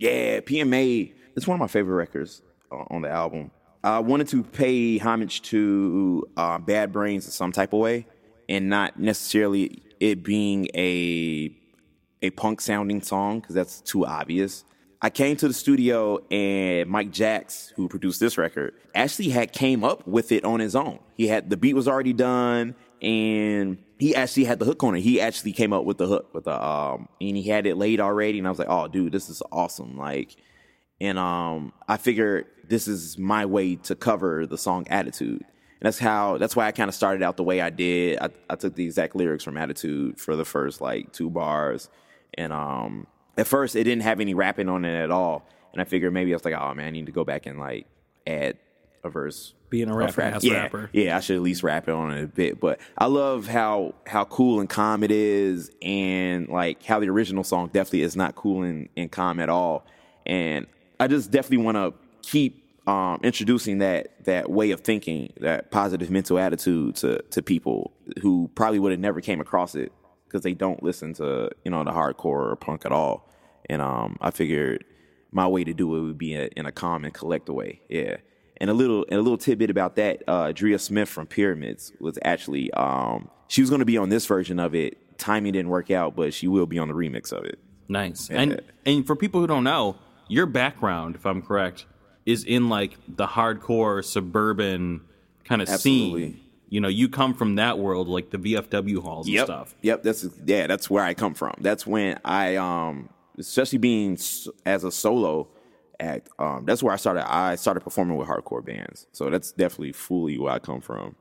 Yeah, PMA. It's one of my favorite records uh, on the album. I wanted to pay homage to uh, Bad Brains in some type of way, and not necessarily it being a a punk sounding song because that's too obvious. I came to the studio and Mike Jacks, who produced this record, actually had came up with it on his own. He had the beat was already done and he actually had the hook on it. He actually came up with the hook with the um and he had it laid already and I was like, "Oh, dude, this is awesome." Like and um I figured this is my way to cover the song Attitude. And that's how that's why I kind of started out the way I did. I, I took the exact lyrics from Attitude for the first like two bars and um at first it didn't have any rapping on it at all. And I figured maybe I was like, oh man, I need to go back and like add verse. Being a rapper, ass yeah, rapper. Yeah, I should at least rap it on it a bit. But I love how how cool and calm it is and like how the original song definitely is not cool and, and calm at all. And I just definitely want to keep um, introducing that that way of thinking, that positive mental attitude to to people who probably would have never came across it because they don't listen to you know the hardcore or punk at all. And um, I figured my way to do it would be a, in a calm and collected way. Yeah. And a little and a little tidbit about that, uh, Drea Smith from Pyramids was actually um, she was going to be on this version of it. Timing didn't work out, but she will be on the remix of it. Nice. And and for people who don't know, your background, if I'm correct, is in like the hardcore suburban kind of Absolutely. scene. You know, you come from that world, like the VFW halls Yep. and stuff. Yep. That's yeah. That's where I come from. That's when I um, especially being as a solo act. Um, that's where I started. I started performing with hardcore bands. So that's definitely fully where I come from.